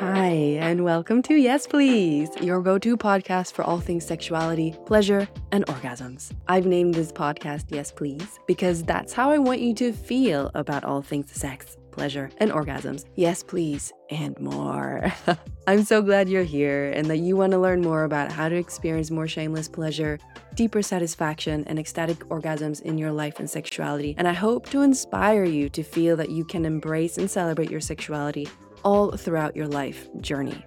Hi, and welcome to Yes Please, your go to podcast for all things sexuality, pleasure, and orgasms. I've named this podcast Yes Please because that's how I want you to feel about all things sex, pleasure, and orgasms. Yes, please, and more. I'm so glad you're here and that you want to learn more about how to experience more shameless pleasure, deeper satisfaction, and ecstatic orgasms in your life and sexuality. And I hope to inspire you to feel that you can embrace and celebrate your sexuality all throughout your life journey.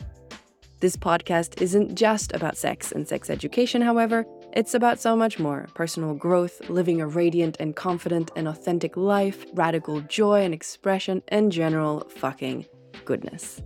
This podcast isn't just about sex and sex education, however, it's about so much more personal growth, living a radiant and confident and authentic life, radical joy and expression, and general fucking goodness.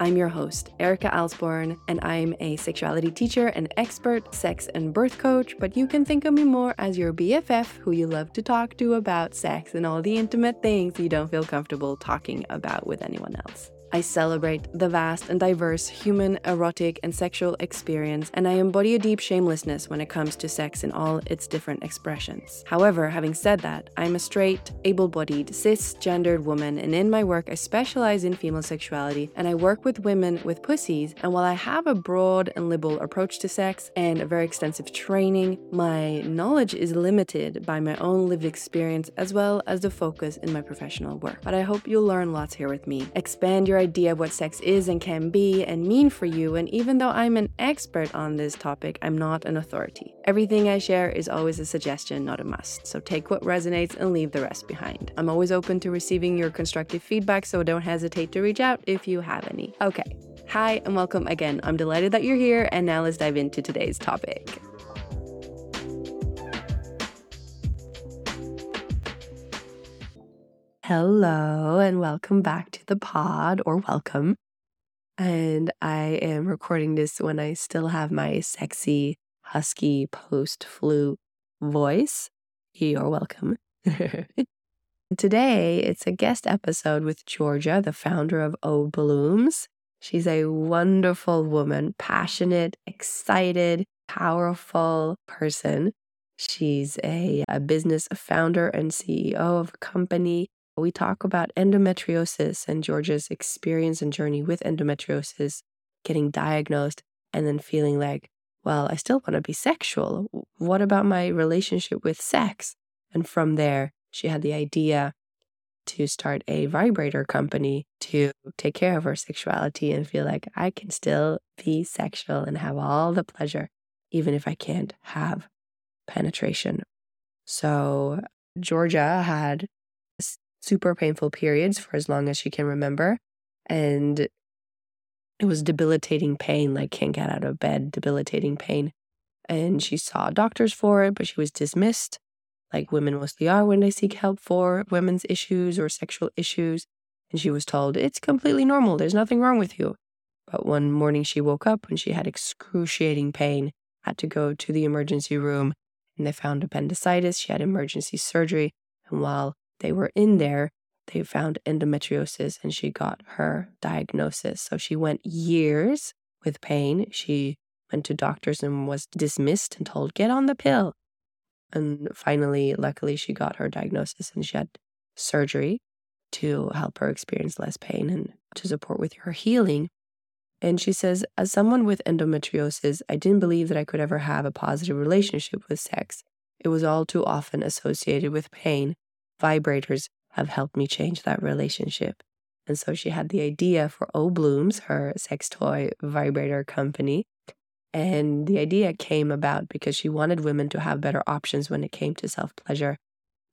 I'm your host, Erika Alsborn, and I'm a sexuality teacher and expert sex and birth coach, but you can think of me more as your BFF who you love to talk to about sex and all the intimate things you don't feel comfortable talking about with anyone else. I celebrate the vast and diverse human, erotic, and sexual experience, and I embody a deep shamelessness when it comes to sex in all its different expressions. However, having said that, I'm a straight, able bodied, cisgendered woman, and in my work, I specialize in female sexuality and I work with women with pussies. And while I have a broad and liberal approach to sex and a very extensive training, my knowledge is limited by my own lived experience as well as the focus in my professional work. But I hope you'll learn lots here with me, expand your idea of what sex is and can be and mean for you. And even though I'm an expert on this topic, I'm not an authority. Everything I share is always a suggestion, not a must. So take what resonates and leave the rest behind. I'm always open to receiving your constructive feedback, so don't hesitate to reach out if you have any. Okay. Hi, and welcome again. I'm delighted that you're here, and now let's dive into today's topic. Hello, and welcome back to the pod, or welcome. And I am recording this when I still have my sexy, husky post flu voice. You're welcome. Today, it's a guest episode with Georgia, the founder of O Blooms. She's a wonderful woman, passionate, excited, powerful person. She's a, a business founder and CEO of a company we talk about endometriosis and Georgia's experience and journey with endometriosis, getting diagnosed, and then feeling like, well, I still want to be sexual. What about my relationship with sex? And from there, she had the idea to start a vibrator company to take care of her sexuality and feel like I can still be sexual and have all the pleasure, even if I can't have penetration. So, Georgia had super painful periods for as long as she can remember. And it was debilitating pain, like can't get out of bed, debilitating pain. And she saw doctors for it, but she was dismissed, like women mostly are when they seek help for women's issues or sexual issues. And she was told, it's completely normal, there's nothing wrong with you. But one morning she woke up and she had excruciating pain, had to go to the emergency room, and they found appendicitis. She had emergency surgery. And while they were in there, they found endometriosis and she got her diagnosis. So she went years with pain. She went to doctors and was dismissed and told, get on the pill. And finally, luckily, she got her diagnosis and she had surgery to help her experience less pain and to support with her healing. And she says, as someone with endometriosis, I didn't believe that I could ever have a positive relationship with sex. It was all too often associated with pain vibrators have helped me change that relationship. And so she had the idea for O Blooms, her sex toy vibrator company. And the idea came about because she wanted women to have better options when it came to self pleasure.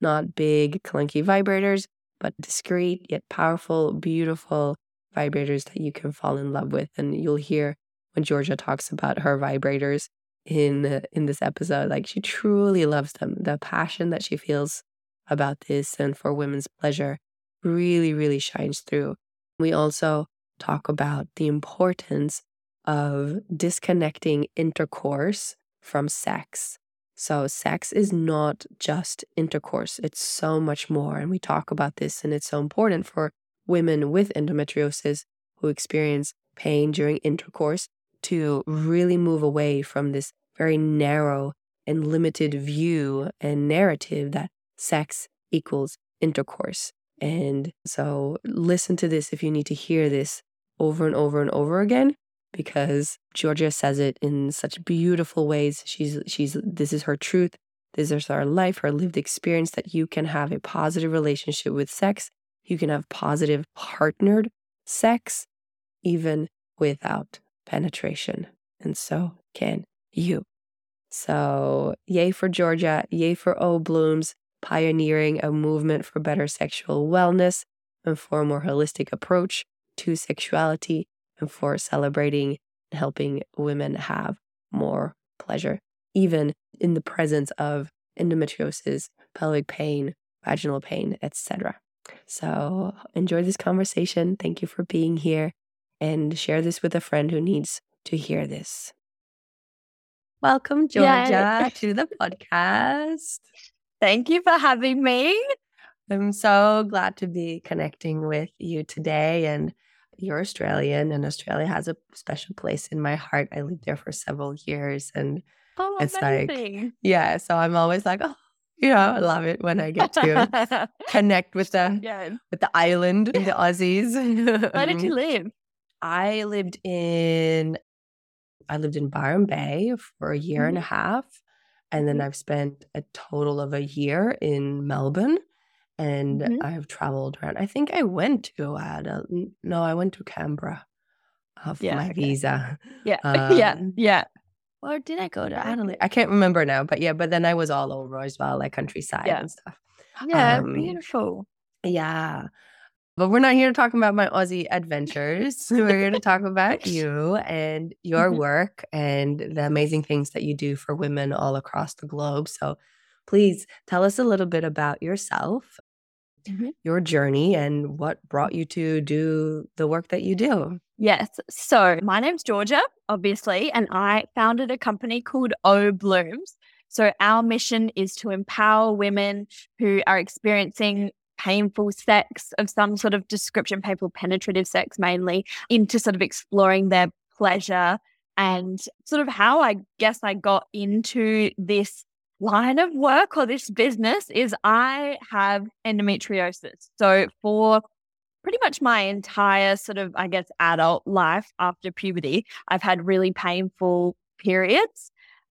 Not big, clunky vibrators, but discreet yet powerful, beautiful vibrators that you can fall in love with. And you'll hear when Georgia talks about her vibrators in in this episode, like she truly loves them. The passion that she feels about this and for women's pleasure really, really shines through. We also talk about the importance of disconnecting intercourse from sex. So, sex is not just intercourse, it's so much more. And we talk about this, and it's so important for women with endometriosis who experience pain during intercourse to really move away from this very narrow and limited view and narrative that sex equals intercourse. And so listen to this if you need to hear this over and over and over again because Georgia says it in such beautiful ways. She's she's this is her truth. This is her life, her lived experience that you can have a positive relationship with sex. You can have positive partnered sex even without penetration. And so can you. So, yay for Georgia, yay for O Blooms, pioneering a movement for better sexual wellness and for a more holistic approach to sexuality and for celebrating and helping women have more pleasure, even in the presence of endometriosis, pelvic pain, vaginal pain, etc. So enjoy this conversation. Thank you for being here and share this with a friend who needs to hear this. Welcome, Georgia, to the podcast. Thank you for having me. I'm so glad to be connecting with you today. And you're Australian, and Australia has a special place in my heart. I lived there for several years, and oh, it's amazing. like, yeah. So I'm always like, oh, you know, I love it when I get to connect with the yeah. with the island, in the Aussies. Where did you live? I lived in I lived in Byron Bay for a year mm-hmm. and a half. And then mm-hmm. I've spent a total of a year in Melbourne and mm-hmm. I've traveled around. I think I went to Adelaide. No, I went to Canberra for yeah, my okay. visa. Yeah. Um, yeah. Yeah. Or did I go to Adelaide? I can't remember now, but yeah, but then I was all over as well, like countryside yeah. and stuff. Yeah, um, beautiful. Yeah. But we're not here to talk about my Aussie adventures. we're here to talk about you and your mm-hmm. work and the amazing things that you do for women all across the globe. So please tell us a little bit about yourself, mm-hmm. your journey, and what brought you to do the work that you do. Yes. So my name's Georgia, obviously, and I founded a company called O Blooms. So our mission is to empower women who are experiencing painful sex of some sort of description, painful penetrative sex mainly, into sort of exploring their pleasure and sort of how I guess I got into this line of work or this business is I have endometriosis. So for pretty much my entire sort of, I guess, adult life after puberty, I've had really painful periods.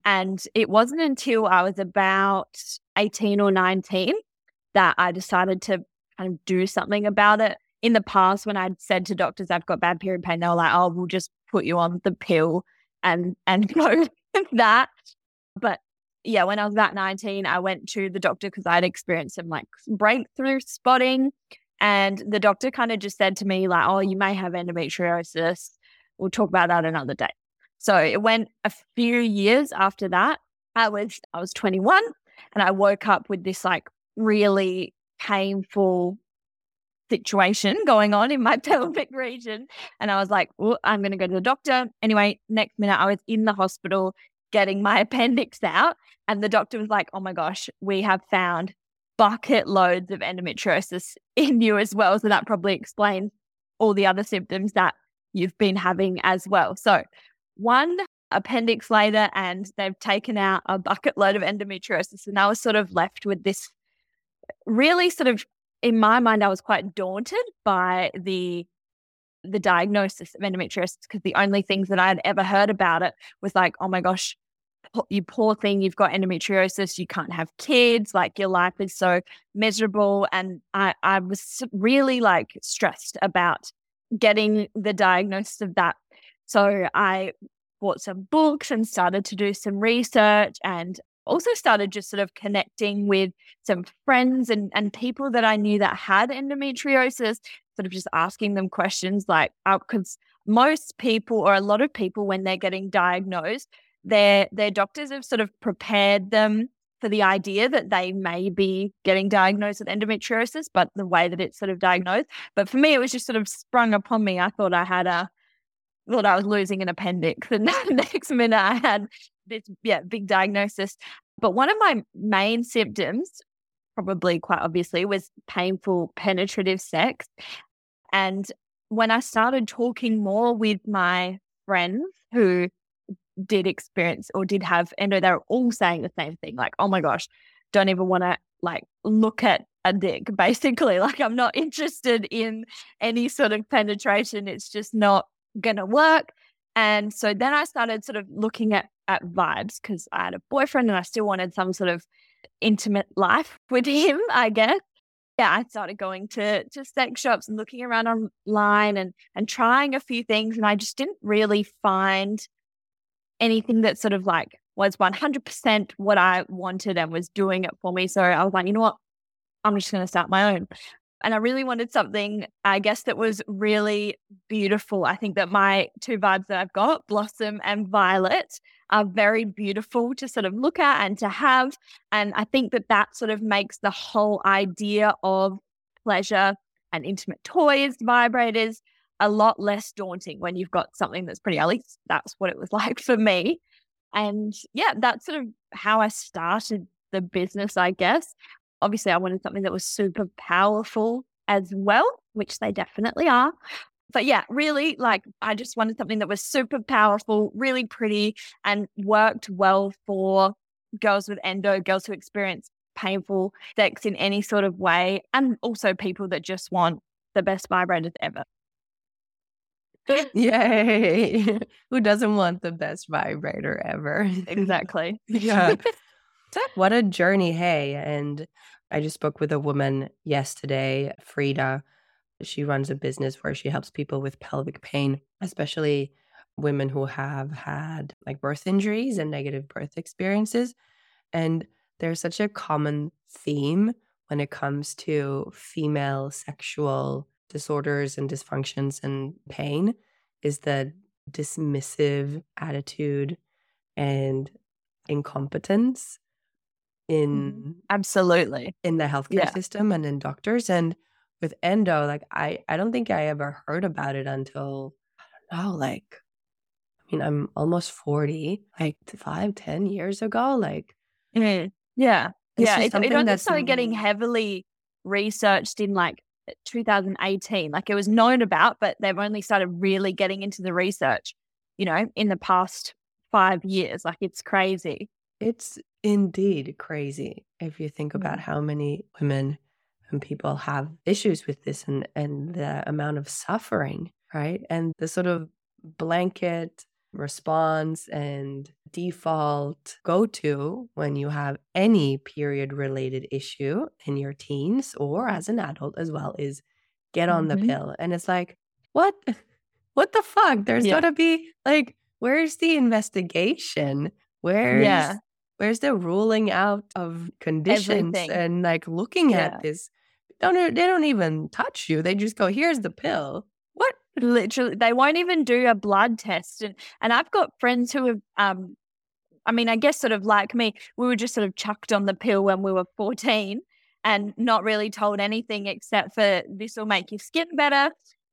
And it wasn't until I was about 18 or 19 that I decided to kind of do something about it. In the past, when I'd said to doctors I've got bad period pain, they were like, "Oh, we'll just put you on the pill and and go that." But yeah, when I was about 19, I went to the doctor because I'd experienced some like breakthrough spotting. And the doctor kind of just said to me, like, oh, you may have endometriosis. We'll talk about that another day. So it went a few years after that. I was I was 21 and I woke up with this like really painful situation going on in my pelvic region. And I was like, I'm going to go to the doctor. Anyway, next minute, I was in the hospital getting my appendix out. And the doctor was like, oh my gosh, we have found bucket loads of endometriosis in you as well. So that probably explains all the other symptoms that you've been having as well. So, one appendix later, and they've taken out a bucket load of endometriosis. And I was sort of left with this really sort of in my mind, I was quite daunted by the the diagnosis of endometriosis because the only things that I had ever heard about it was like, oh my gosh, you poor thing, you've got endometriosis, you can't have kids, like your life is so miserable. And I, I was really like stressed about getting the diagnosis of that. So I bought some books and started to do some research and also started just sort of connecting with some friends and, and people that I knew that had endometriosis, sort of just asking them questions like, because uh, most people or a lot of people, when they're getting diagnosed, their their doctors have sort of prepared them for the idea that they may be getting diagnosed with endometriosis, but the way that it's sort of diagnosed. But for me, it was just sort of sprung upon me. I thought I had a thought I was losing an appendix. And the next minute I had this yeah, big diagnosis. But one of my main symptoms, probably quite obviously, was painful penetrative sex. And when I started talking more with my friends who did experience or did have endo, they were all saying the same thing like, oh my gosh, don't even want to like look at a dick, basically. Like I'm not interested in any sort of penetration. It's just not gonna work. And so then I started sort of looking at at vibes because I had a boyfriend and I still wanted some sort of intimate life with him, I guess. Yeah, I started going to to sex shops and looking around online and and trying a few things and I just didn't really find anything that sort of like was 100% what I wanted and was doing it for me. So I was like, you know what? I'm just going to start my own. And I really wanted something, I guess, that was really beautiful. I think that my two vibes that I've got, Blossom and Violet, are very beautiful to sort of look at and to have. And I think that that sort of makes the whole idea of pleasure and intimate toys, vibrators, a lot less daunting when you've got something that's pretty, at least that's what it was like for me. And yeah, that's sort of how I started the business, I guess. Obviously, I wanted something that was super powerful as well, which they definitely are. But yeah, really, like I just wanted something that was super powerful, really pretty, and worked well for girls with endo, girls who experience painful sex in any sort of way, and also people that just want the best vibrators ever. Yay. Who doesn't want the best vibrator ever? Exactly. yeah. What a journey. Hey. And I just spoke with a woman yesterday, Frida. She runs a business where she helps people with pelvic pain, especially women who have had like birth injuries and negative birth experiences. And there's such a common theme when it comes to female sexual disorders and dysfunctions and pain is the dismissive attitude and incompetence. In Absolutely. in the healthcare Yeah. system and in doctors and with endo like i i don't think i ever heard about it until i don't know like i mean i'm almost 40 like five ten years ago like Mm. Yeah. yeah. It, it something only that's started getting heavily researched in like 2018. Like it was known about, but they've only started really getting into the research, you know, in the past five years. Like it's crazy. It's indeed crazy if you think about Mm. how many women and people have issues with this and, and the amount of suffering, right? And the sort of blanket response and default go to when you have any period related issue in your teens or as an adult as well is get on the Mhm. pill. And it's like, what? What the fuck? There's Yeah. gotta be like, where's the investigation? Where's Yeah. Where's the ruling out of conditions Everything. and like looking Yeah. at this? Don't they don't even touch you. They just go, here's the pill. What? Literally, they won't even do a blood test. And and I've got friends who have um I mean, I guess sort of like me, we were just sort of chucked on the pill when we were 14 and not really told anything except for this will make your skin better.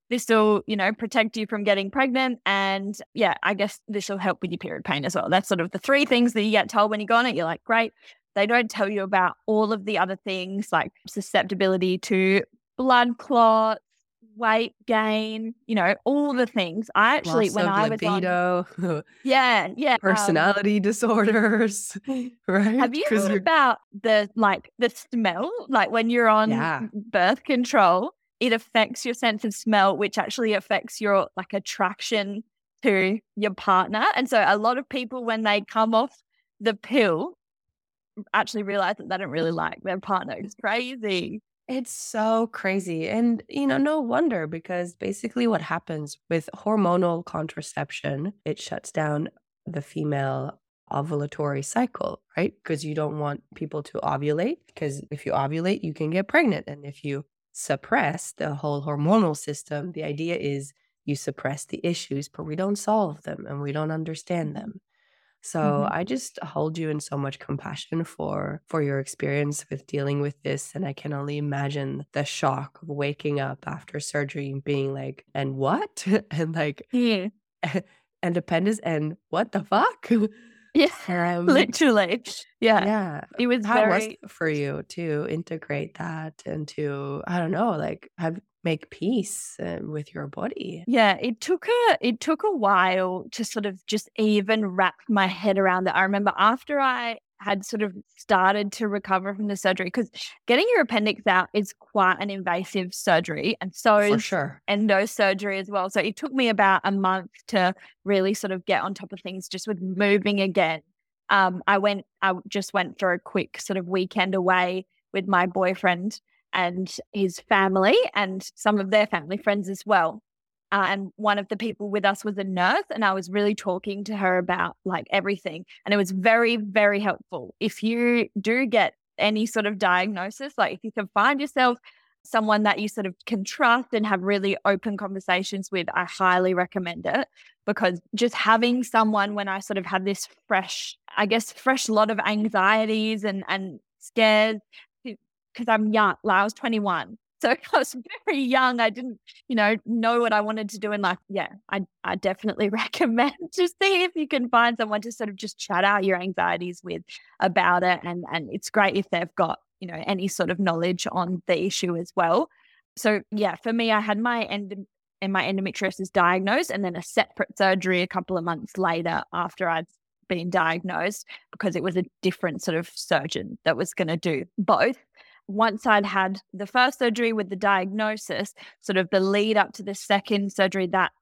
This will, you know, protect you from getting pregnant. And yeah, I guess this will help with your period pain as well. That's sort of the three things that you get told when you go on it. You're like, great. They don't tell you about all of the other things like susceptibility to blood clots, weight gain, you know, all the things. I actually, Loss when I was on, libido, yeah, yeah, um, personality disorders, right? have you heard about the like the smell? Like when you're on Yeah. birth control, it affects your sense of smell, which actually affects your like attraction to your partner. And so a lot of people when they come off the pill actually realize that they don't really like their partner. It's crazy. It's so crazy. And, you know, no wonder because basically what happens with hormonal contraception, it shuts down the female ovulatory cycle, right? Because you don't want people to ovulate because if you ovulate, you can get pregnant. And if you suppress the whole hormonal system, the idea is you suppress the issues, but we don't solve them and we don't understand them. So Mhm. I just hold you in so much compassion for for your experience with dealing with this and I can only imagine the shock of waking up after surgery and being like and what and like Yeah. independence and what the fuck Yeah. um, Literally. Yeah. yeah It was how was it for you to integrate that and to I don't know like have make peace um, with your body Yeah, it took a it took a while to sort of just even wrap my head around that. I remember after I had sort of started to recover from the surgery because getting your appendix out is quite an invasive surgery and so For sure. endo surgery as well. So it took me about a month to really sort of get on top of things just with moving again. Um, I went, I just went for a quick sort of weekend away with my boyfriend and his family and some of their family friends as well. Uh, and one of the people with us was a nurse, and I was really talking to her about like everything. And it was very, very helpful. If you do get any sort of diagnosis, like if you can find yourself someone that you sort of can trust and have really open conversations with, I highly recommend it because just having someone when I sort of had this fresh, I guess, fresh lot of anxieties and, and scares because I'm young, like I was 21. So I was very young. I didn't, you know, know what I wanted to do in life. Yeah, I, I definitely recommend to see if you can find someone to sort of just chat out your anxieties with about it. And and it's great if they've got, you know, any sort of knowledge on the issue as well. So yeah, for me, I had my end and my endometriosis diagnosed and then a separate surgery a couple of months later after I'd been diagnosed because it was a different sort of surgeon that was going to do both once I'd had the first surgery with the diagnosis, sort of the lead up to the second surgery, that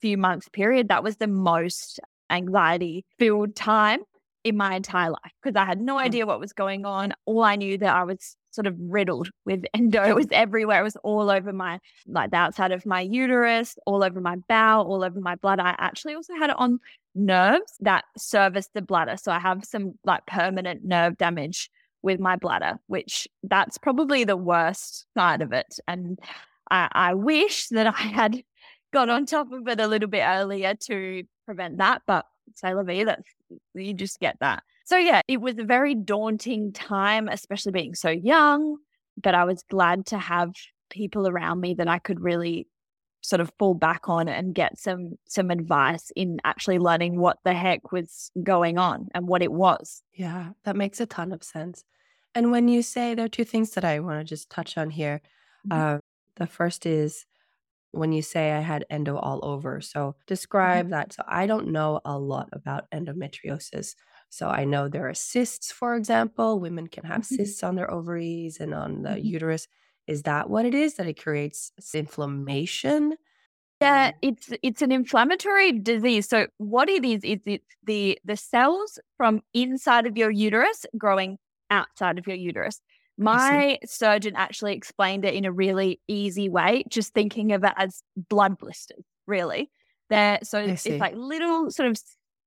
few months period, that was the most anxiety filled time in my entire life because I had no Mm. idea what was going on. All I knew that I was sort of riddled with endo. It was everywhere. It was all over my, like the outside of my uterus, all over my bowel, all over my blood. I actually also had it on nerves that service the bladder. So I have some like permanent nerve damage with my bladder, which that's probably the worst side of it. And I, I wish that I had got on top of it a little bit earlier to prevent that. But say la vie, that's you just get that. So yeah, it was a very daunting time, especially being so young. But I was glad to have people around me that I could really sort of fall back on and get some some advice in actually learning what the heck was going on and what it was. Yeah, that makes a ton of sense. And when you say there are two things that I want to just touch on here. Mhm. Uh, the first is when you say I had endo all over. So describe that. So I don't know a lot about endometriosis. So I know there are cysts, for example. Women can have Mhm. cysts on their ovaries and on the Mhm. uterus. Is that what it is? That it creates inflammation? Yeah, um it's it's an inflammatory disease. So what it is is it's the the cells from inside of your uterus growing outside of your uterus. My surgeon actually explained it in a really easy way, just thinking of it as blood blisters, really. They're so it's like little sort of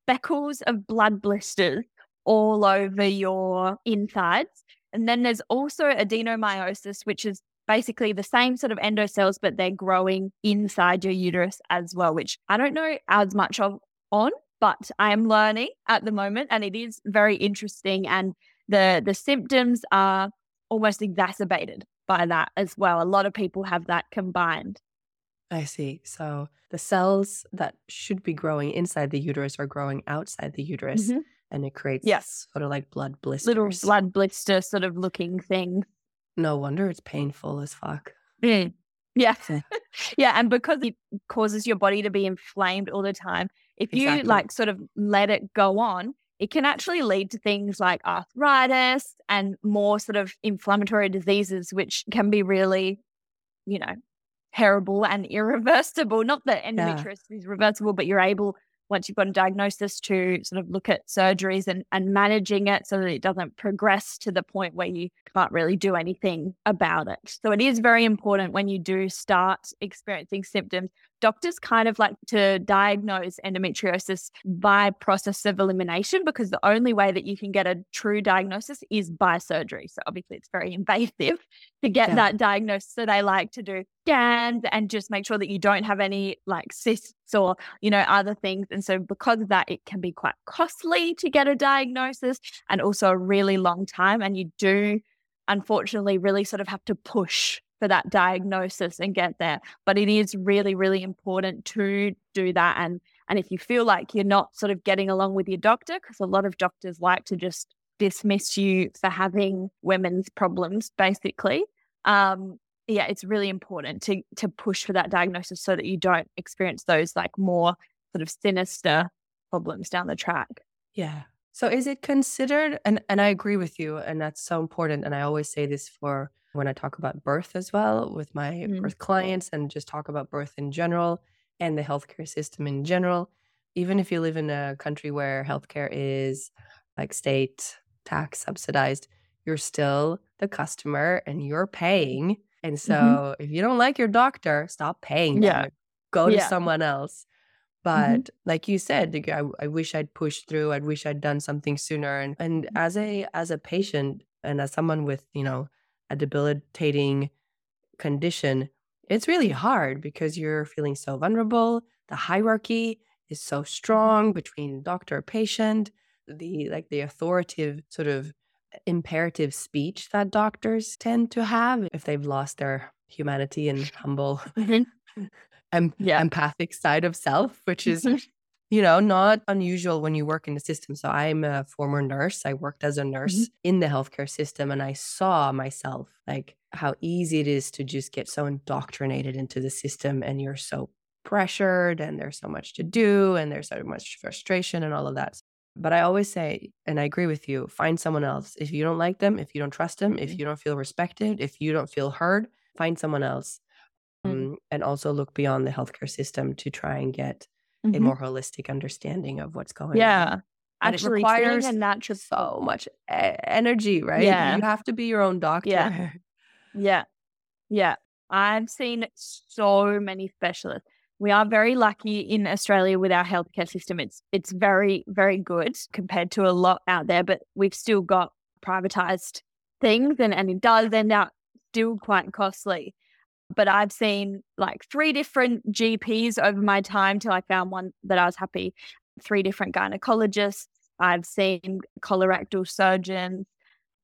speckles of blood blisters all over your insides. And then there's also adenomyosis, which is basically the same sort of endocells, but they're growing inside your uterus as well, which I don't know as much of on, but I am learning at the moment, and it is very interesting. And the the symptoms are almost exacerbated by that as well. A lot of people have that combined. I see. So the cells that should be growing inside the uterus are growing outside the uterus, Mhm. And it creates Yes. sort of like blood blisters. Little blood blister sort of looking thing. No wonder it's painful as fuck. Mm. Yeah. Yeah. yeah. And because it causes your body to be inflamed all the time, if you Exactly. like sort of let it go on, it can actually lead to things like arthritis and more sort of inflammatory diseases, which can be really, you know, terrible and irreversible. Not that endometriosis is reversible, but you're able, once you've got a diagnosis, to sort of look at surgeries and, and managing it so that it doesn't progress to the point where you can't really do anything about it. So it is very important when you do start experiencing symptoms. Doctors kind of like to diagnose endometriosis by process of elimination because the only way that you can get a true diagnosis is by surgery. So obviously it's very invasive to get Yeah. that diagnosis. So they like to do scans and just make sure that you don't have any like cysts or, you know, other things. And so because of that, it can be quite costly to get a diagnosis and also a really long time. And you do unfortunately really sort of have to push for that diagnosis and get there. But it is really, really important to do that. And and if you feel like you're not sort of getting along with your doctor, because a lot of doctors like to just dismiss you for having women's problems, basically. Um, yeah, it's really important to to push for that diagnosis so that you don't experience those like more sort of sinister problems down the track. Yeah. So is it considered and and I agree with you and that's so important and I always say this for when I talk about birth as well with my Mm. birth clients and just talk about birth in general and the healthcare system in general. Even if you live in a country where healthcare is like state tax subsidized, you're still the customer and you're paying. And Mhm. so if you don't like your doctor, stop paying Yeah. them. Go to Yeah. someone else. Mhm. But like you said, I, I wish I'd pushed through. I wish I'd done something sooner. And and as a as a patient and as someone with you know a debilitating condition, it's really hard because you're feeling so vulnerable. The hierarchy is so strong between doctor patient. The like the authoritative sort of imperative speech that doctors tend to have if they've lost their humanity and humble Mhm. em- Yeah. empathic side of self, which is, you know, not unusual when you work in the system. So I'm a former nurse. I worked as a nurse in the healthcare system and I saw myself like how easy it is to just get so indoctrinated into the system and you're so pressured and there's so much to do and there's so much frustration and all of that. But I always say, and I agree with you, find someone else. If you don't like them, if you don't trust them, if Mhm. you don't feel respected, if you don't feel heard, find someone else Mm. um, and also look beyond the healthcare system to try and get a Mhm. more holistic understanding of what's going on. Yeah. And it Actually, requires seeing a natural so much e- energy, right? Yeah. You have to be your own doctor. Yeah. Yeah. Yeah. I've seen so many specialists. We are very lucky in Australia with our healthcare system. It's it's very, very good compared to a lot out there, but we've still got privatized things and, and it does end up still quite costly. But I've seen like three different GPs over my time till I found one that I was happy. Three different gynecologists. I've seen colorectal surgeons,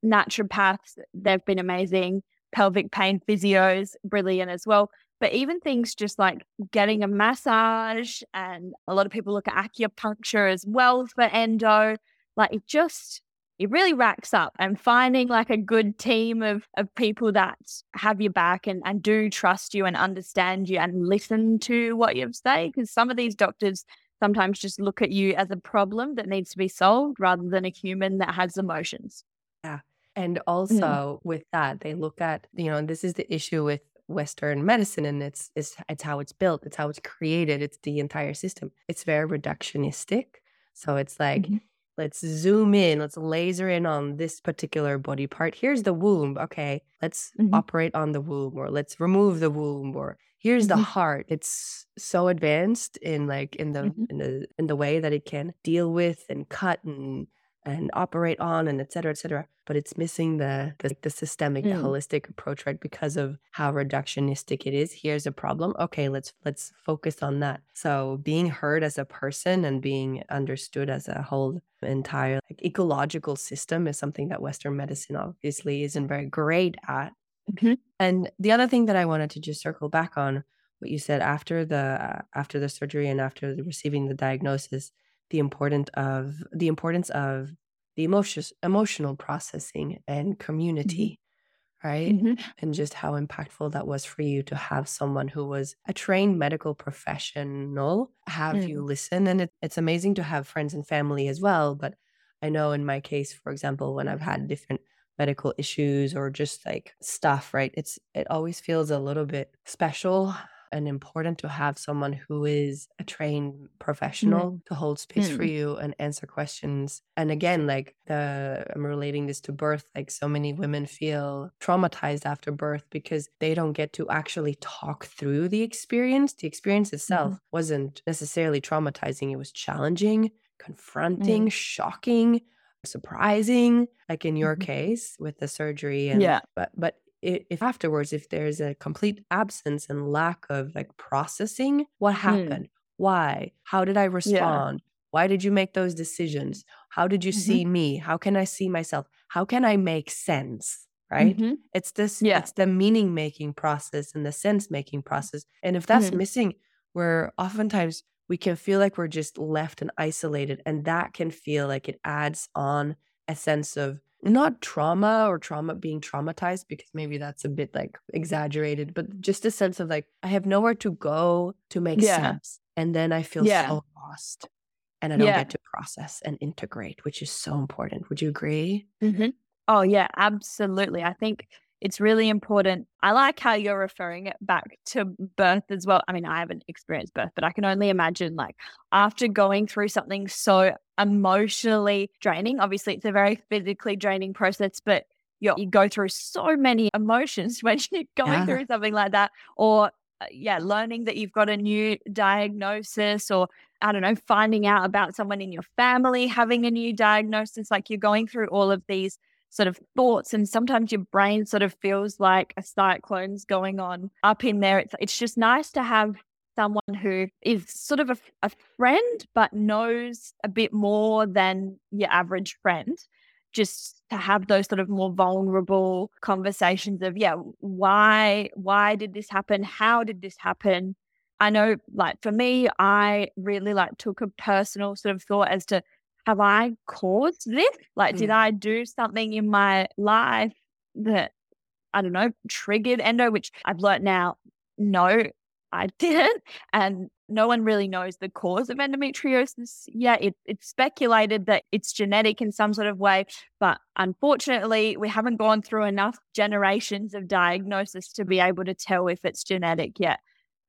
naturopaths. They've been amazing. Pelvic pain physios, brilliant as well. But even things just like getting a massage, and a lot of people look at acupuncture as well for endo. Like it just, it really racks up. And finding like a good team of, of people that have your back and, and do trust you and understand you and listen to what you say. Because some of these doctors sometimes just look at you as a problem that needs to be solved rather than a human that has emotions. Yeah and Mm. also with that, they look at, you know, and this is the issue with Western medicine and it's it's it's how it's built, it's how it's created, it's the entire system. It's very reductionistic. So it's like Mhm. Let's zoom in, let's laser in on this particular body part. Here's the womb. Okay, let's Mhm. operate on the womb or let's remove the womb or here's the Mhm. heart. It's so advanced in like in the Mhm. in the in the way that it can deal with and cut and and operate on and et cetera, et cetera. But it's missing the the, the systemic, the Mm. holistic approach, right? Because of how reductionistic it is. Here's a problem. Okay, let's let's focus on that. So being heard as a person and being understood as a whole entire like, ecological system is something that Western medicine obviously isn't very great at. Mhm. And the other thing that I wanted to just circle back on what you said after the after the surgery and after the, receiving the diagnosis, the important of the importance of the emotions emotional processing and community, right? Mhm. And just how impactful that was for you to have someone who was a trained medical professional have you listen. And it, it's amazing to have friends and family as well. But I know in my case, for example, when I've had different medical issues or just like stuff, right? It's it always feels a little bit special and important to have someone who is a trained mm-hmm. professional to hold space for Mm. you and answer questions. And again, like the I'm relating this to birth, like so many women feel traumatized after birth because they don't get to actually talk through the experience. The experience mm-hmm. itself wasn't necessarily traumatizing, it was challenging, confronting, shocking, surprising, like in your case with the surgery and Yeah. but but if afterwards if there's a complete absence and lack of like processing what happened? Why? How did i respond? Why did you make those decisions? How did you Mhm. see me? How can i see myself? How can i make sense right? Mhm. it's this Yeah. it's the meaning making process and the sense making process and if that's Mhm. missing we're oftentimes we can feel like we're just left and isolated and that can feel like it adds on a sense of not trauma or trauma being traumatized because maybe that's a bit like exaggerated but just a sense of like i have nowhere to go to make Yeah. sense and then i feel Yeah. so lost and I don't Yeah. get to process and integrate, which is so important. Would you agree? hmm Oh, yeah, absolutely. I think it's really important. I like how you're referring it back to birth as well. I mean, I haven't experienced birth, but I can only imagine like after going through something so emotionally draining, obviously it's a very physically draining process, but you go through so many emotions when you're going Yeah. through something like that. Or, uh, yeah, learning that you've got a new diagnosis or I don't know, finding out about someone in your family having a new diagnosis. Like you're going through all of these sort of thoughts, and sometimes your brain sort of feels like a cyclone's going on up in there. It's it's just nice to have someone who is sort of a, a friend, but knows a bit more than your average friend. Just to have those sort of more vulnerable conversations of, yeah, why why did this happen? How did this happen? I know, like for me, I really like took a personal sort of thought as to have I caused this? Like, did Mm. I do something in my life that I don't know triggered endo? Which I've learnt now, no, I didn't, and no one really knows the cause of endometriosis. Yeah, it, it's speculated that it's genetic in some sort of way, but unfortunately, we haven't gone through enough generations of diagnosis to be able to tell if it's genetic yet.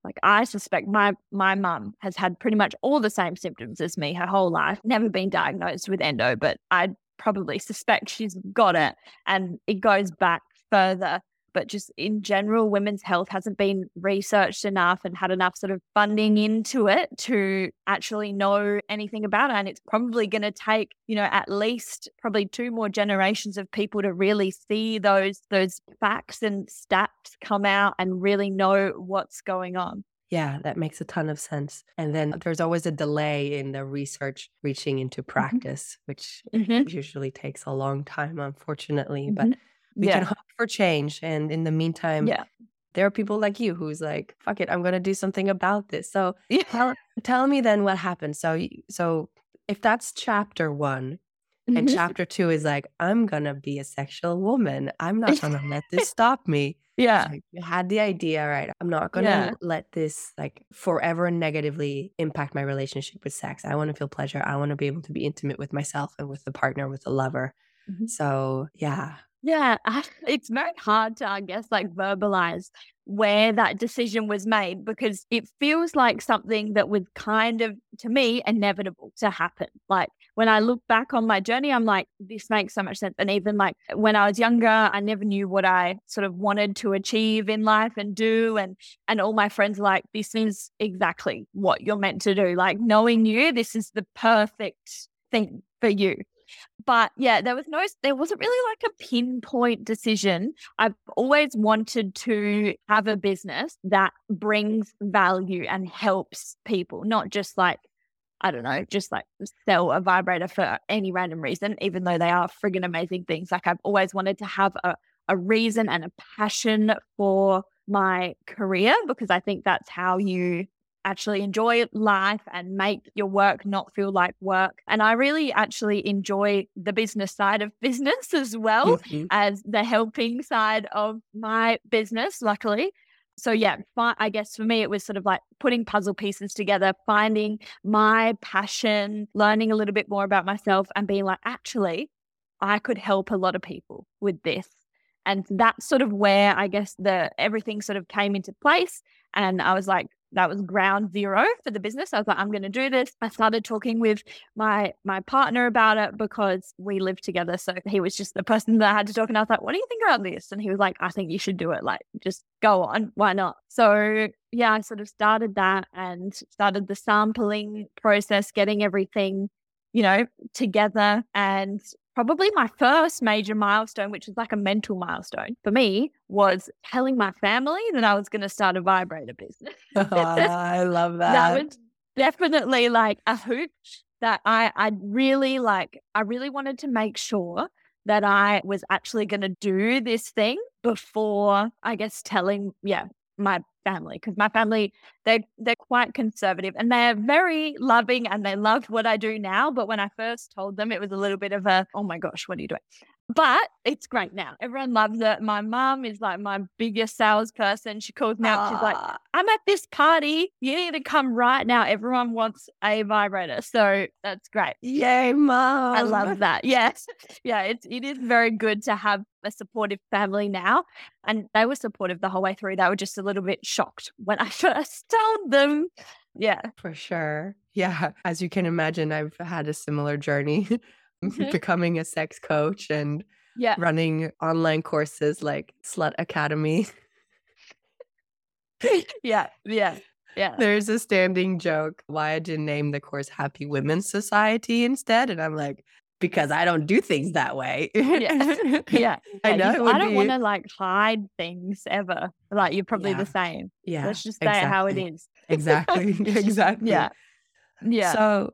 Like I suspect my my mum has had pretty much all the same symptoms as me her whole life, never been diagnosed with endo, but I probably suspect she's got it and it goes back further. But just in general, women's health hasn't been researched enough and had enough sort of funding into it to actually know anything about it. And it's probably going to take, you know, at least probably two more generations of people to really see those those facts and stats come out and really know what's going on. Yeah, that makes a ton of sense. And then there's always a delay in the research reaching into practice, which Mhm. usually takes a long time, unfortunately. But Mhm. We yeah. can hope for change. And in the meantime, Yeah. there are people like you who's like, fuck it, I'm going to do something about this. So Yeah. tell, tell me then what happened. So, so if that's chapter one, and Mhm. chapter two is like, I'm going to be a sexual woman. I'm not going to let this stop me. yeah. Like, you had the idea, right? I'm not going to Yeah. let this like forever negatively impact my relationship with sex. I want to feel pleasure. I want to be able to be intimate with myself and with the partner, with the lover. Mhm. So, yeah. Yeah, it's very hard to, I guess, like verbalize where that decision was made because it feels like something that was kind of, to me, inevitable to happen. Like when I look back on my journey, I'm like, this makes so much sense. And even like when I was younger, I never knew what I sort of wanted to achieve in life and do. And and all my friends are like, this is exactly what you're meant to do. Like knowing you, this is the perfect thing for you but yeah, there was no, there wasn't really like a pinpoint decision. I've always wanted to have a business that brings value and helps people, not just like, I don't know, just like sell a vibrator for any random reason, even though they are friggin' amazing things. Like I've always wanted to have a, a reason and a passion for my career because I think that's how you actually enjoy life and make your work not feel like work. And I really actually enjoy the business side of business as well Mhm. as the helping side of my business, luckily. So, yeah, I guess for me, it was sort of like putting puzzle pieces together, finding my passion, learning a little bit more about myself, and being like, actually, I could help a lot of people with this. And that's sort of where I guess the everything sort of came into place. And I was like, that was ground zero for the business. I was like, I'm going to do this. I started talking with my my partner about it because we lived together. So he was just the person that I had to talk. And I was like, what do you think about this? And he was like, I think you should do it. Like, just go on. Why not? So yeah, I sort of started that and started the sampling process, getting everything, you know, together. And probably my first major milestone, which is like a mental milestone for me, was telling my family that I was going to start a vibrator business. I love that. that was definitely like a hoop that I I really like I really wanted to make sure that I was actually going to do this thing before I guess telling yeah my family because my family they they're quite conservative and they're very loving and they love what I do now but when I first told them it was a little bit of a oh my gosh what are you doing But it's great now. Everyone loves it. My mom is like my biggest salesperson. She calls me up. She's like, ah. I'm at this party. You need to come right now. Everyone wants a vibrator. So that's great. Yay, mom. I love that. Yes. Yeah, it's it is very good to have a supportive family now. And they were supportive the whole way through. They were just a little bit shocked when I first told them. Yeah. For sure. Yeah. As you can imagine, I've had a similar journey. becoming a sex coach and Yeah. running online courses like Slut Academy. Yeah. Yeah. Yeah. There's a standing joke why I didn't name the course Happy Women's Society instead. And I'm like, because I don't do things that way. Yeah. Yeah. I know you- I don't be- want to like hide things ever. Like you're probably Yeah. the same. Yeah. Let's just say it how it is. exactly. Exactly. exactly. Yeah. Yeah. So,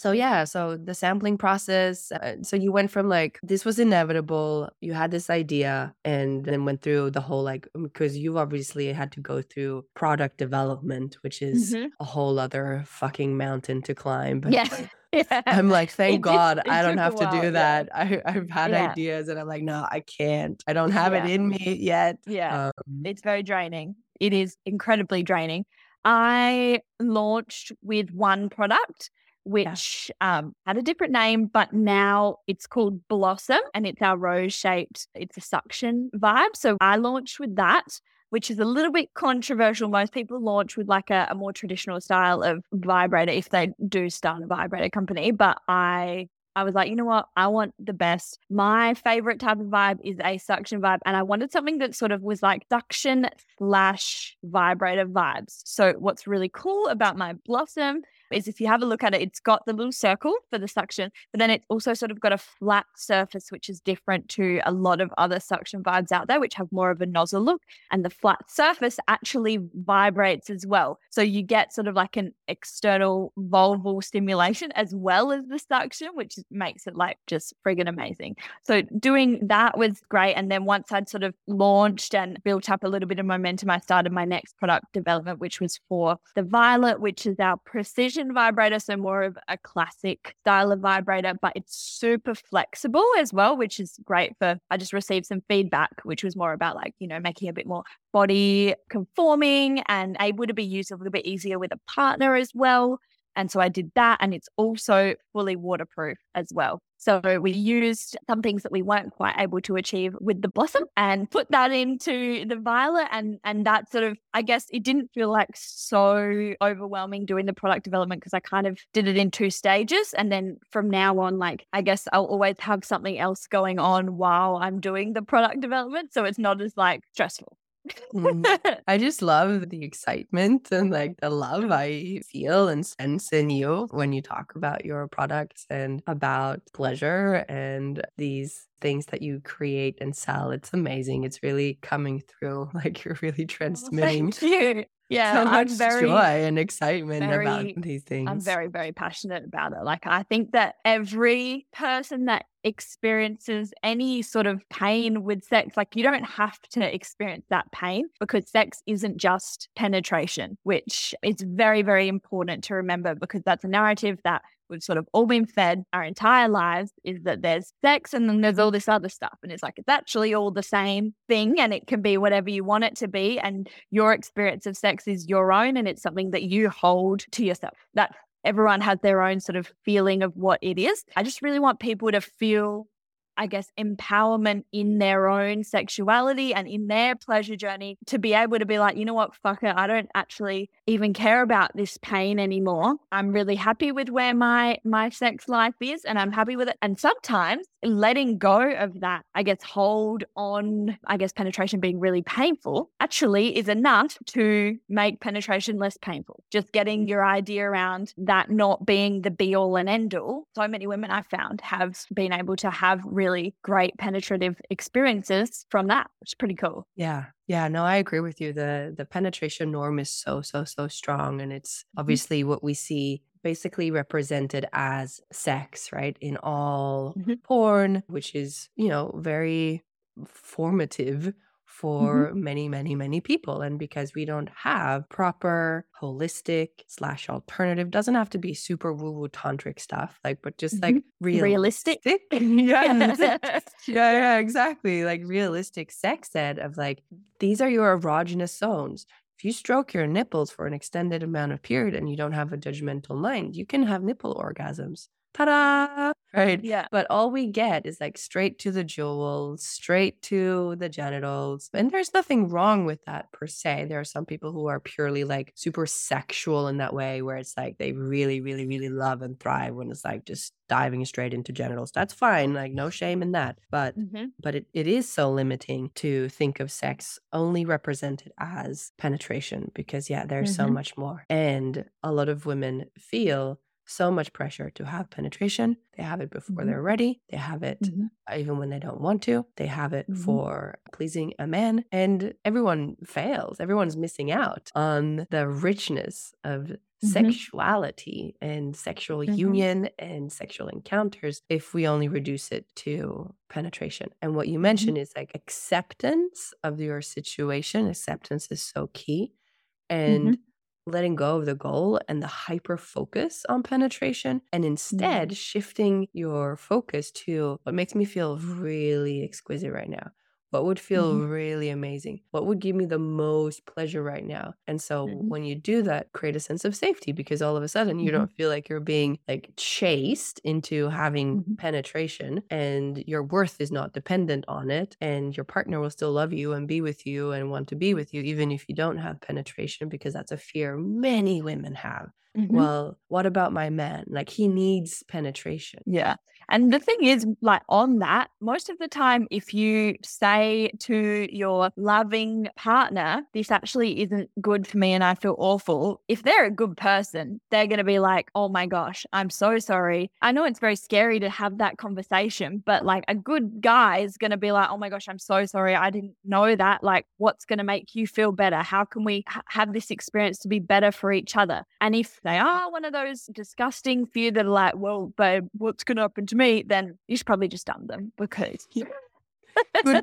so yeah, so the sampling process. Uh, so you went from like this was inevitable. You had this idea, and then went through the whole like because you obviously had to go through product development, which is Mhm. a whole other fucking mountain to climb. yeah. yeah. I'm like, thank It God it I don't have to while, do yeah. that. I, I've had Yeah. ideas, and I'm like, no, I can't. I don't have Yeah. it in me yet. yeah. Um, It's very draining. It is incredibly draining. I launched with one product, which um, had a different name, but now it's called Blossom and it's our rose shaped, it's a suction vibe. So I launched with that, which is a little bit controversial. Most people launch with like a, a more traditional style of vibrator if they do start a vibrator company. But I I was like, you know what? I want the best. My favorite type of vibe is a suction vibe. And I wanted something that sort of was like suction slash vibrator vibes. So, what's really cool about my Blossom is if you have a look at it, it's got the little circle for the suction, but then it's also sort of got a flat surface, which is different to a lot of other suction vibes out there, which have more of a nozzle look. And the flat surface actually vibrates as well. So, you get sort of like an external vulval stimulation as well as the suction, which makes it like just friggin' amazing. So doing that was great. And then once I'd sort of launched and built up a little bit of momentum, I started my next product development, which was for the Violet, which is our precision vibrator. So more of a classic style of vibrator, but it's super flexible as well, which is great for, I just received some feedback, which was more about like, you know, making a bit more body conforming and able to be used a little bit easier with a partner as well. And so I did that. And it's also fully waterproof as well. So we used some things that we weren't quite able to achieve with the blossom and put that into the violet. And, and that sort of, I guess it didn't feel like so overwhelming doing the product development because I kind of did it in two stages. And then from now on, like, I guess I'll always have something else going on while I'm doing the product development. So it's not as like stressful. Mm. I just love the excitement and like the love I feel and sense in you when you talk about your products and about pleasure and these things that you create and sell. It's amazing. It's really coming through. Like you're really oh, transmitting Thank you. Yeah, so I'm much very, joy and excitement about these things. I'm very, very passionate about it. Like, I think that every person that experiences any sort of pain with sex, like, you don't have to experience that pain because sex isn't just penetration, which is very, very important to remember because that's a narrative that we've sort of all been fed our entire lives is that there's sex and then there's all this other stuff. And it's like, it's actually all the same thing and it can be whatever you want it to be. And your experience of sex is your own and it's something that you hold to yourself. That everyone has their own sort of feeling of what it is. I just really want people to feel, I guess, empowerment in their own sexuality and in their pleasure journey to be able to be like, you know what, fuck it, I don't actually even care about this pain anymore. I'm really happy with where my my sex life is and I'm happy with it. And sometimes letting go of that, I guess, hold on, I guess, penetration being really painful actually is enough to make penetration less painful. Just getting your idea around that not being the be all and end all. So many women I found have been able to have really great penetrative experiences from that, which is pretty cool. Yeah. Yeah, no, I agree with you. The the penetration norm is so so so strong and it's obviously what we see basically represented as sex, right? In all Mhm. porn, which is, you know, very formative for mm-hmm. many, many, many people. And because we don't have proper, holistic, slash alternative, doesn't have to be super woo woo tantric stuff, like, but just mm-hmm. like realistic. realistic. yeah. yeah, yeah, exactly. Like realistic sex ed of like, these are your erogenous zones. If you stroke your nipples for an extended amount of period and you don't have a judgmental mind, you can have nipple orgasms ta-da! Right. Yeah. But all we get is like straight to the jewels straight to the genitals and there's nothing wrong with that per se. There are some people who are purely like super sexual in that way where it's like they really really really love and thrive when it's like just diving straight into genitals. That's fine like no shame in that but mm-hmm. but it, it is so limiting to think of sex only represented as penetration because yeah there's mm-hmm. so much more and a lot of women feel so much pressure to have penetration. They have it before mm-hmm. they're ready. They have it mm-hmm. even when they don't want to. They have it mm-hmm. for pleasing a man. And everyone fails. Everyone's missing out on the richness of mm-hmm. sexuality and sexual mm-hmm. union and sexual encounters if we only reduce it to penetration. And what you mm-hmm. mentioned is like acceptance of your situation. Acceptance is so key. And letting go of the goal and the hyper focus on penetration and instead mm-hmm. shifting your focus to what makes me feel really exquisite right now what would feel mm-hmm. really amazing? What would give me the most pleasure right now? And so mm-hmm. when you do that, create a sense of safety because all of a sudden you mm-hmm. don't feel like you're being like chased into having mm-hmm. penetration and your worth is not dependent on it. And your partner will still love you and be with you and want to be with you, even if you don't have penetration, because that's a fear many women have. Mm-hmm. Well, what about my man? Like he needs penetration. Yeah. And the thing is, like on that, most of the time, if you say to your loving partner, this actually isn't good for me and I feel awful, if they're a good person, they're going to be like, oh my gosh, I'm so sorry. I know it's very scary to have that conversation, but like a good guy is going to be like, oh my gosh, I'm so sorry. I didn't know that. Like, what's going to make you feel better? How can we ha- have this experience to be better for each other? And if they are one of those disgusting few that are like, well, babe, what's going to happen to me? Then you should probably just dump them because they're,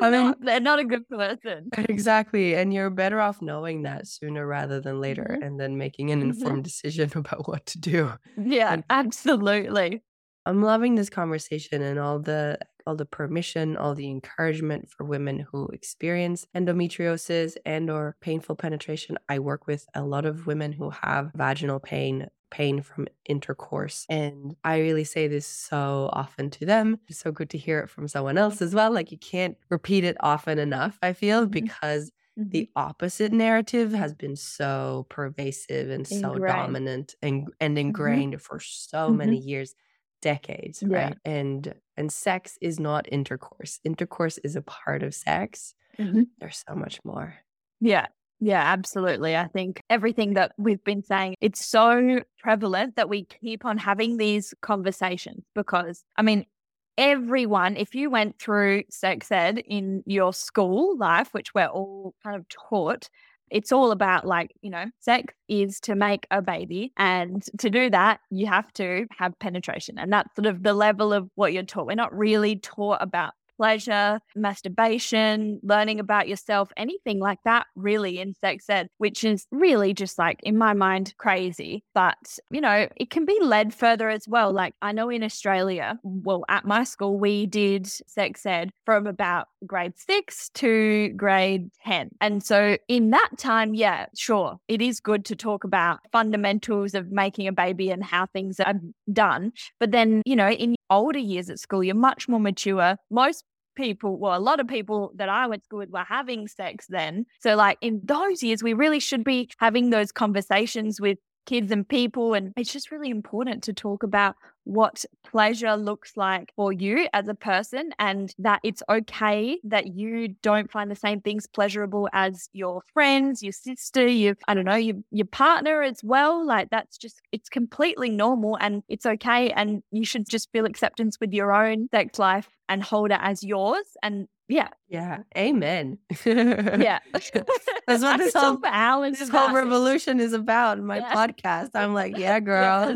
I mean, not, they're not a good person. Exactly. And you're better off knowing that sooner rather than later mm-hmm. and then making an mm-hmm. informed decision about what to do. Yeah, and absolutely. I'm loving this conversation and all the all the permission, all the encouragement for women who experience endometriosis and or painful penetration. I work with a lot of women who have vaginal pain pain from intercourse. And I really say this so often to them. It's so good to hear it from someone else as well. Like you can't repeat it often enough, I feel, mm-hmm. because mm-hmm. the opposite narrative has been so pervasive and ingrained. so dominant and, and mm-hmm. ingrained mm-hmm. for so many mm-hmm. years decades yeah. right and and sex is not intercourse. Intercourse is a part of sex. Mm-hmm. there's so much more. Yeah. Yeah absolutely. I think everything that we've been saying it's so prevalent that we keep on having these conversations because i mean everyone, if you went through sex ed in your school life, which we're all kind of taught, it's all about like, you know, sex is to make a baby. And to do that, you have to have penetration. And that's sort of the level of what you're taught. We're not really taught about pleasure, masturbation, learning about yourself, anything like that, really, in sex ed, which is really just like, in my mind, crazy. But, you know, it can be led further as well. Like, I know in Australia, well, at my school, we did sex ed from about grade six to grade 10. And so in that time, yeah, sure, it is good to talk about fundamentals of making a baby and how things are done. But then, you know, in older years at school, you're much more mature. Most people, well, a lot of people that I went to school with were having sex then. So, like in those years, we really should be having those conversations with kids and people. And it's just really important to talk about what pleasure looks like for you as a person and that it's okay that you don't find the same things pleasurable as your friends, your sister, your I don't know, your your partner as well. Like that's just it's completely normal and it's okay and you should just feel acceptance with your own sex life and hold it as yours and yeah. Yeah. Amen. yeah. That's what this whole, this whole revolution is about in my yeah. podcast. I'm like, yeah, girl.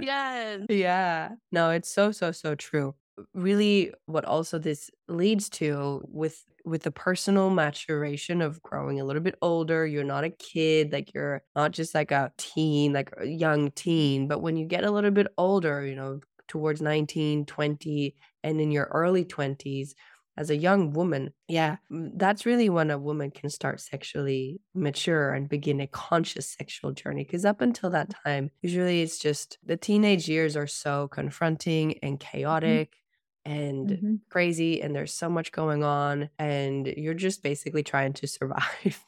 yes. Yeah. No, it's so, so, so true. Really, what also this leads to with with the personal maturation of growing a little bit older. You're not a kid, like you're not just like a teen, like a young teen. But when you get a little bit older, you know, towards 19, 20, and in your early 20s, as a young woman, yeah, that's really when a woman can start sexually mature and begin a conscious sexual journey. Because up until that time, usually it's just the teenage years are so confronting and mm-hmm. chaotic. Mm-hmm and mm-hmm. crazy and there's so much going on and you're just basically trying to survive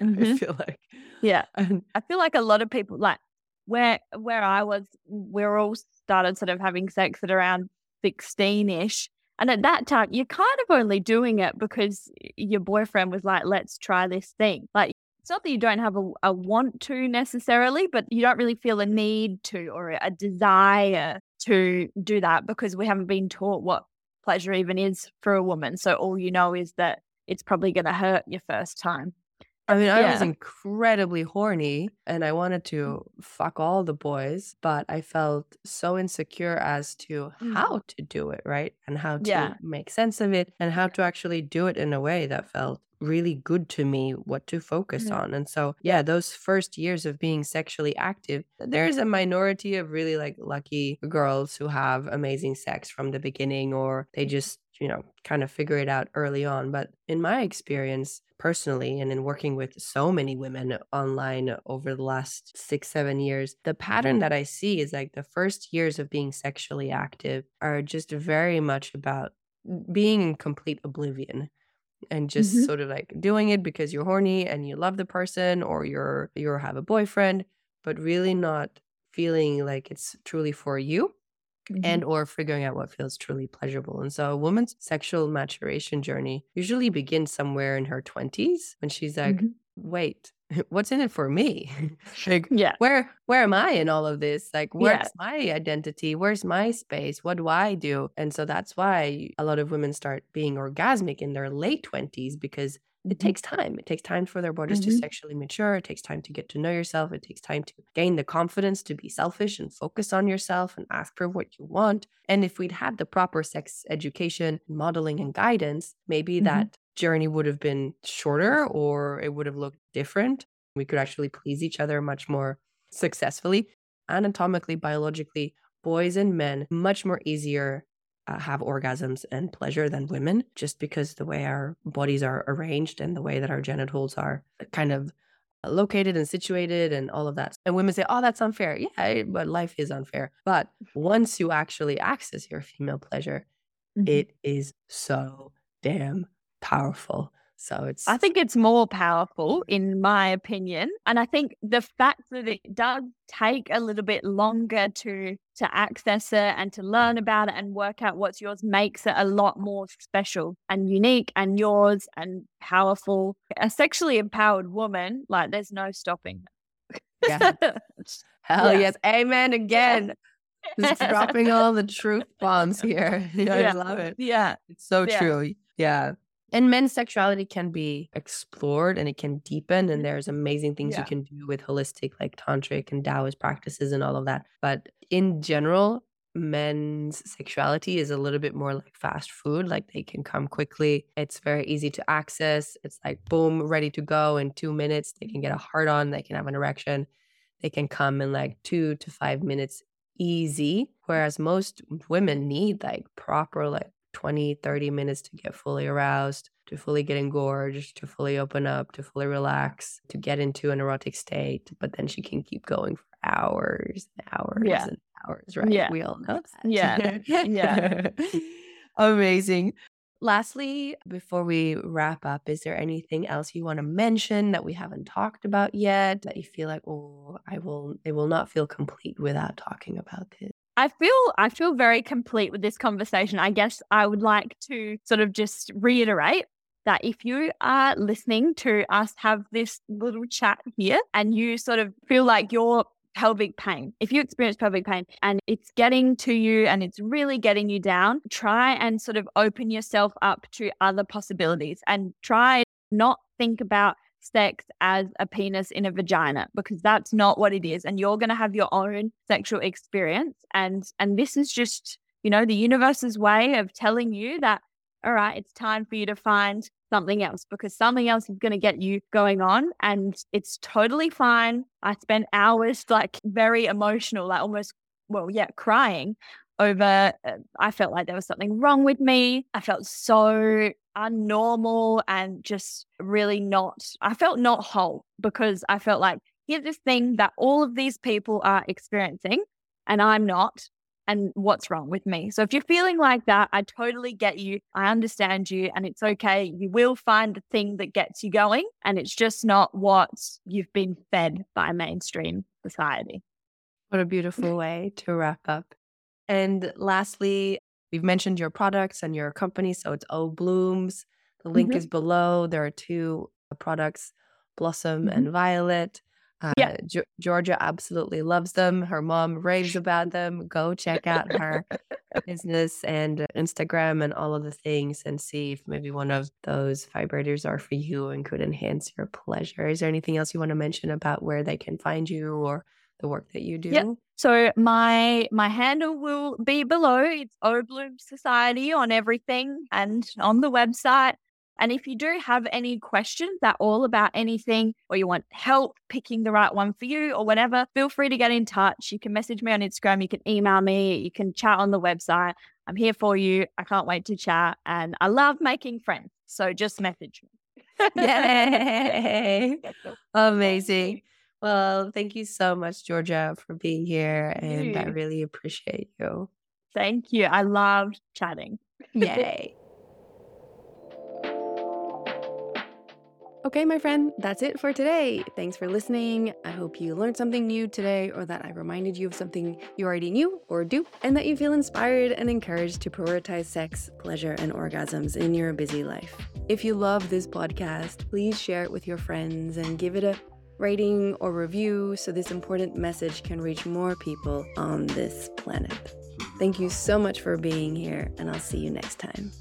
mm-hmm. i feel like yeah and, i feel like a lot of people like where where i was we're all started sort of having sex at around 16ish and at that time, you're kind of only doing it because your boyfriend was like, let's try this thing. Like, it's not that you don't have a, a want to necessarily, but you don't really feel a need to or a desire to do that because we haven't been taught what pleasure even is for a woman. So all you know is that it's probably going to hurt your first time. I mean, I was incredibly horny and I wanted to fuck all the boys, but I felt so insecure as to mm. how to do it, right? And how to Yeah. make sense of it and how to actually do it in a way that felt really good to me, what to focus Mhm. on. And so, yeah, those first years of being sexually active, there's a minority of really like lucky girls who have amazing sex from the beginning or they just you know, kind of figure it out early on. But in my experience, personally, and in working with so many women online over the last six, seven years, the pattern that I see is like the first years of being sexually active are just very much about being in complete oblivion and just mm-hmm. sort of like doing it because you're horny and you love the person or you're you have a boyfriend but really not feeling like it's truly for you mm-hmm. and or figuring out what feels truly pleasurable. And so a woman's sexual maturation journey usually begins somewhere in her 20s when she's like, mm-hmm. wait, what's in it for me? like, yeah. Where where am I in all of this? Like, where's yeah. my identity? Where's my space? What do I do? And so that's why a lot of women start being orgasmic in their late 20s because it takes time. It takes time for their bodies mm-hmm. to sexually mature. It takes time to get to know yourself. It takes time to gain the confidence to be selfish and focus on yourself and ask for what you want. And if we'd had the proper sex education, modeling, and guidance, maybe mm-hmm. that journey would have been shorter or it would have looked different. We could actually please each other much more successfully. Anatomically, biologically, boys and men much more easier uh, have orgasms and pleasure than women just because the way our bodies are arranged and the way that our genitals are kind of located and situated and all of that. And women say, oh, that's unfair. Yeah, but life is unfair. But once you actually access your female pleasure, mm-hmm. it is so damn powerful. So it's I think it's more powerful in my opinion. And I think the fact that it does take a little bit longer to to access it and to learn about it and work out what's yours makes it a lot more special and unique and yours and powerful. A sexually empowered woman, like there's no stopping. Mm. Yeah. Hell yeah. yes. Amen again. Just dropping all the truth bombs here. I yeah. love it. Yeah. It's so yeah. true. Yeah and men's sexuality can be explored and it can deepen and mm-hmm. there's amazing things yeah. you can do with holistic like tantric and taoist practices and all of that. But in general men's sexuality is a little bit more like fast food like they can come quickly. It's very easy to access. It's like boom ready to go in 2 minutes. They can get a hard on. They can have an erection. They can come in like 2 to 5 minutes easy. Mm-hmm. Whereas most women need like proper like 20, 30 minutes to get fully aroused, to fully get engorged, to fully open up, to fully relax, to get into an erotic state. But then she can keep going for hours and hours yeah. and hours, right? Yeah. We all know that. Yeah. yeah. Amazing. Lastly, before we wrap up, is there anything else you want to mention that we haven't talked about yet that you feel like, oh, I will, it will not feel complete without talking about this? I feel I feel very complete with this conversation. I guess I would like to sort of just reiterate that if you are listening to us have this little chat here and you sort of feel like your pelvic pain, if you experience pelvic pain and it's getting to you and it's really getting you down, try and sort of open yourself up to other possibilities and try not think about sex as a penis in a vagina because that's not what it is and you're going to have your own sexual experience and and this is just you know the universe's way of telling you that all right it's time for you to find something else because something else is going to get you going on and it's totally fine. I spent hours like very emotional, like almost, well, yeah, crying over, uh, I felt like there was something wrong with me. I felt so unnormal and just really not, I felt not whole because I felt like here's this thing that all of these people are experiencing and I'm not and what's wrong with me. So if you're feeling like that, I totally get you. I understand you and it's okay. You will find the thing that gets you going and it's just not what you've been fed by mainstream society. What a beautiful way to wrap up. And lastly, we've mentioned your products and your company. So it's O Blooms. The link mm-hmm. is below. There are two products, Blossom mm-hmm. and Violet. Uh, yeah. G- Georgia absolutely loves them. Her mom raves about them. Go check out her business and Instagram and all of the things and see if maybe one of those vibrators are for you and could enhance your pleasure. Is there anything else you want to mention about where they can find you or the work that you do? Yeah. So my my handle will be below. It's O Bloom Society on everything and on the website. And if you do have any questions at all about anything, or you want help picking the right one for you, or whatever, feel free to get in touch. You can message me on Instagram, you can email me, you can chat on the website. I'm here for you. I can't wait to chat. And I love making friends. So just message me. Yay! Amazing. Well, thank you so much, Georgia, for being here. And I really appreciate you. Thank you. I loved chatting. Yay. Okay, my friend, that's it for today. Thanks for listening. I hope you learned something new today, or that I reminded you of something you already knew or do, and that you feel inspired and encouraged to prioritize sex, pleasure, and orgasms in your busy life. If you love this podcast, please share it with your friends and give it a rating or review so this important message can reach more people on this planet. Thank you so much for being here, and I'll see you next time.